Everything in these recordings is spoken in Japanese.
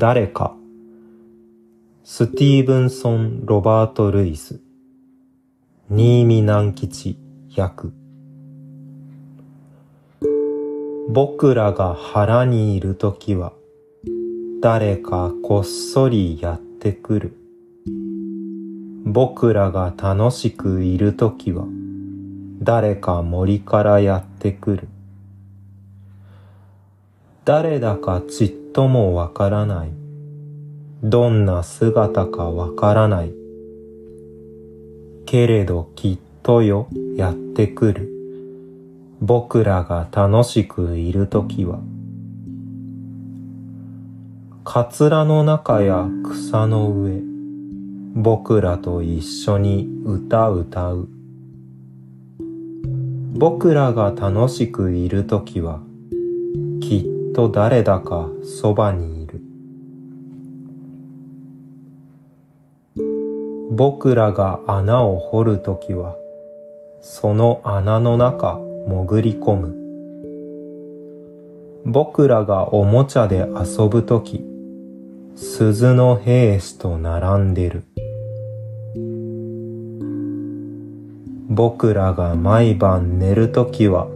誰か。スティーブンソン・ロバート・ルイス。新見南吉役。僕らが腹にいるときは誰かこっそりやってくる。僕らが楽しくいるときは誰か森からやってくる。誰だかちっともわからない。どんな姿かわからない。けれどきっとよ、やってくる。僕らが楽しくいるときは。カツラの中や草の上、僕らと一緒に歌歌う。僕らが楽しくいるときは、きっと誰だかそばにいる。僕らが穴を掘るときは、その穴の中潜り込む。僕らがおもちゃで遊ぶとき、鈴の兵士と並んでる。僕らが毎晩寝るときは、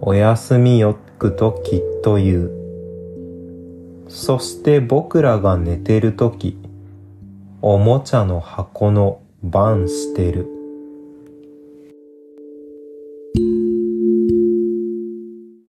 おやすみよくときっという。そして僕らが寝てるとき、おもちゃの箱の番してる。